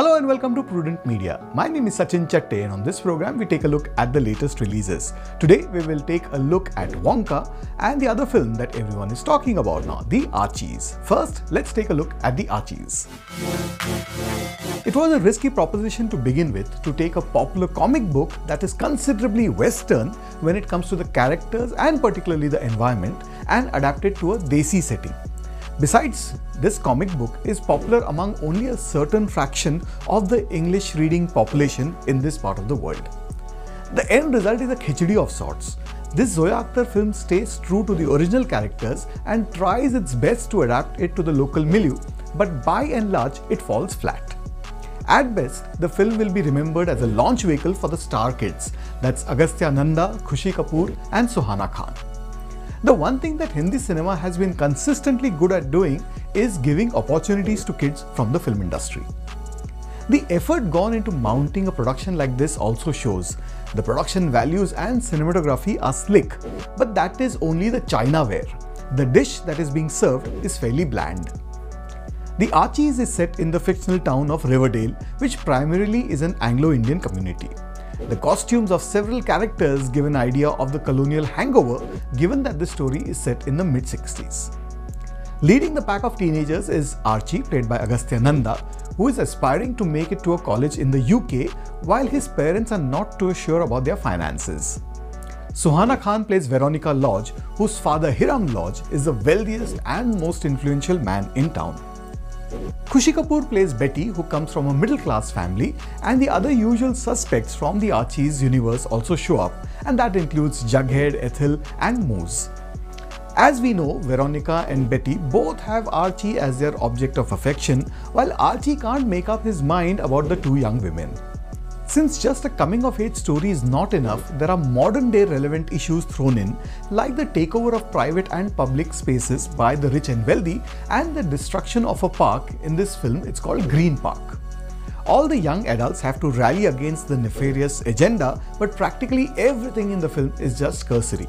Hello and welcome to Prudent Media. My name is Sachin Chatte and on this program we take a look at the latest releases. Today we will take a look at Wonka and the other film that everyone is talking about now, The Archies. First, let's take a look at The Archies. It was a risky proposition to begin with to take a popular comic book that is considerably western when it comes to the characters and particularly the environment and adapt it to a Desi setting. Besides, this comic book is popular among only a certain fraction of the English reading population in this part of the world. The end result is a khichdi of sorts. This Zoya Akhtar film stays true to the original characters and tries its best to adapt it to the local milieu, but by and large it falls flat. At best, the film will be remembered as a launch vehicle for the star kids, that's Agastya Nanda, Khushi Kapoor and Suhana Khan. The one thing that Hindi cinema has been consistently good at doing is giving opportunities to kids from the film industry. The effort gone into mounting a production like this also shows. The production values and cinematography are slick, but that is only the Chinaware. The dish that is being served is fairly bland. The Archies is set in the fictional town of Riverdale, which primarily is an Anglo-Indian community. The costumes of several characters give an idea of the colonial hangover given that the story is set in the mid 60s. Leading the pack of teenagers is Archie, played by Agastya Nanda, who is aspiring to make it to a college in the UK while his parents are not too sure about their finances. Suhana Khan plays Veronica Lodge, whose father Hiram Lodge is the wealthiest and most influential man in town. Khushi Kapoor plays Betty, who comes from a middle class family, and the other usual suspects from the Archies universe also show up, and that includes Jughead, Ethel, and Moose. As we know, Veronica and Betty both have Archie as their object of affection, while Archie can't make up his mind about the two young women. Since just a coming of age story is not enough, there are modern day relevant issues thrown in, like the takeover of private and public spaces by the rich and wealthy, and the destruction of a park. In this film, it's called Green Park. All the young adults have to rally against the nefarious agenda, but practically everything in the film is just cursory.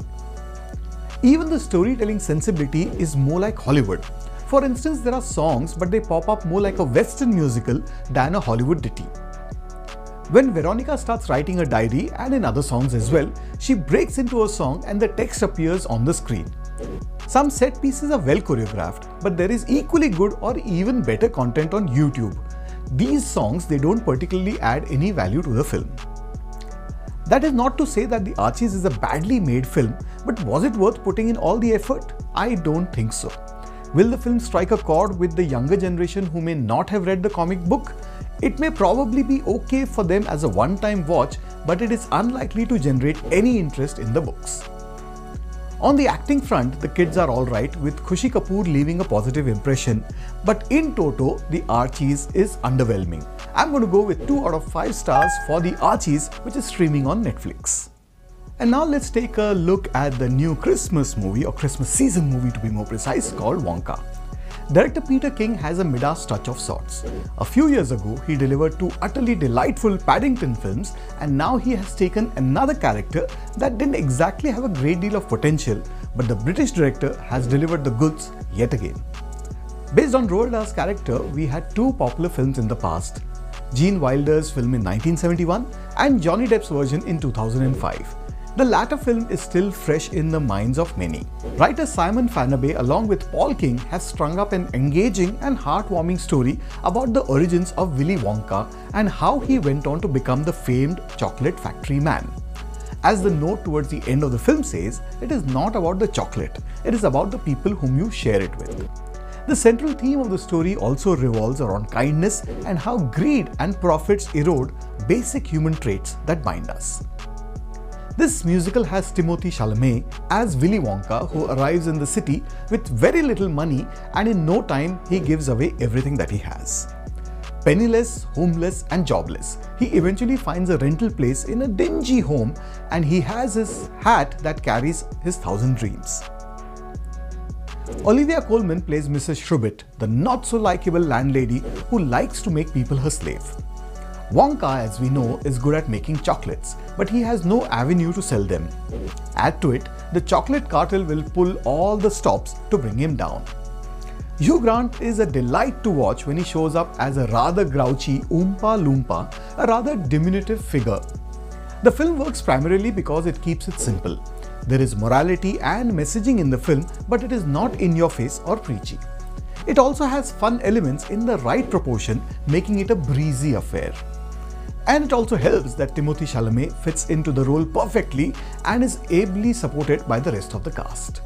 Even the storytelling sensibility is more like Hollywood. For instance, there are songs, but they pop up more like a Western musical than a Hollywood ditty. When Veronica starts writing a diary and in other songs as well, she breaks into a song and the text appears on the screen. Some set pieces are well choreographed, but there is equally good or even better content on YouTube. These songs they don't particularly add any value to the film. That is not to say that The Archies is a badly made film, but was it worth putting in all the effort? I don't think so. Will the film strike a chord with the younger generation who may not have read the comic book? It may probably be okay for them as a one-time watch, but it is unlikely to generate any interest in the books. On the acting front, the kids are alright with Khushi Kapoor leaving a positive impression, but in toto, the Archies is underwhelming. I'm going to go with 2 out of 5 stars for the Archies, which is streaming on Netflix. And now let's take a look at the new Christmas movie, or Christmas season movie to be more precise, called Wonka. Director Peter King has a Midas touch of sorts. A few years ago, he delivered two utterly delightful Paddington films, and now he has taken another character that didn't exactly have a great deal of potential, but the British director has delivered the goods yet again. Based on Roald Dahl's character, we had two popular films in the past. Gene Wilder's film in 1971 and Johnny Depp's version in 2005. The latter film is still fresh in the minds of many. Writer Simon Farnaby along with Paul King has strung up an engaging and heartwarming story about the origins of Willy Wonka and how he went on to become the famed chocolate factory man. As the note towards the end of the film says, it is not about the chocolate, it is about the people whom you share it with. The central theme of the story also revolves around kindness and how greed and profits erode basic human traits that bind us. This musical has Timothée Chalamet as Willy Wonka who arrives in the city with very little money and in no time he gives away everything that he has. Penniless, homeless and jobless, he eventually finds a rental place in a dingy home and he has his hat that carries his thousand dreams. Olivia Colman plays Mrs. Scrubitt, the not so likable landlady who likes to make people her slave. Wonka, as we know, is good at making chocolates, but he has no avenue to sell them. Add to it, the chocolate cartel will pull all the stops to bring him down. Hugh Grant is a delight to watch when he shows up as a rather grouchy Oompa Loompa, a rather diminutive figure. The film works primarily because it keeps it simple. There is morality and messaging in the film, but it is not in your face or preachy. It also has fun elements in the right proportion, making it a breezy affair. And it also helps that Timothée Chalamet fits into the role perfectly and is ably supported by the rest of the cast.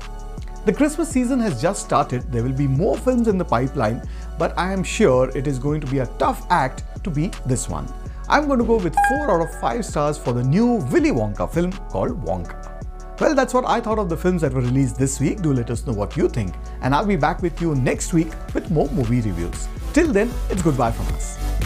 The Christmas season has just started, there will be more films in the pipeline, but I am sure it is going to be a tough act to beat this one. I'm going to go with 4 out of 5 stars for the new Willy Wonka film called Wonka. Well, that's what I thought of the films that were released this week. Do let us know what you think. And I'll be back with you next week with more movie reviews. Till then, it's goodbye from us.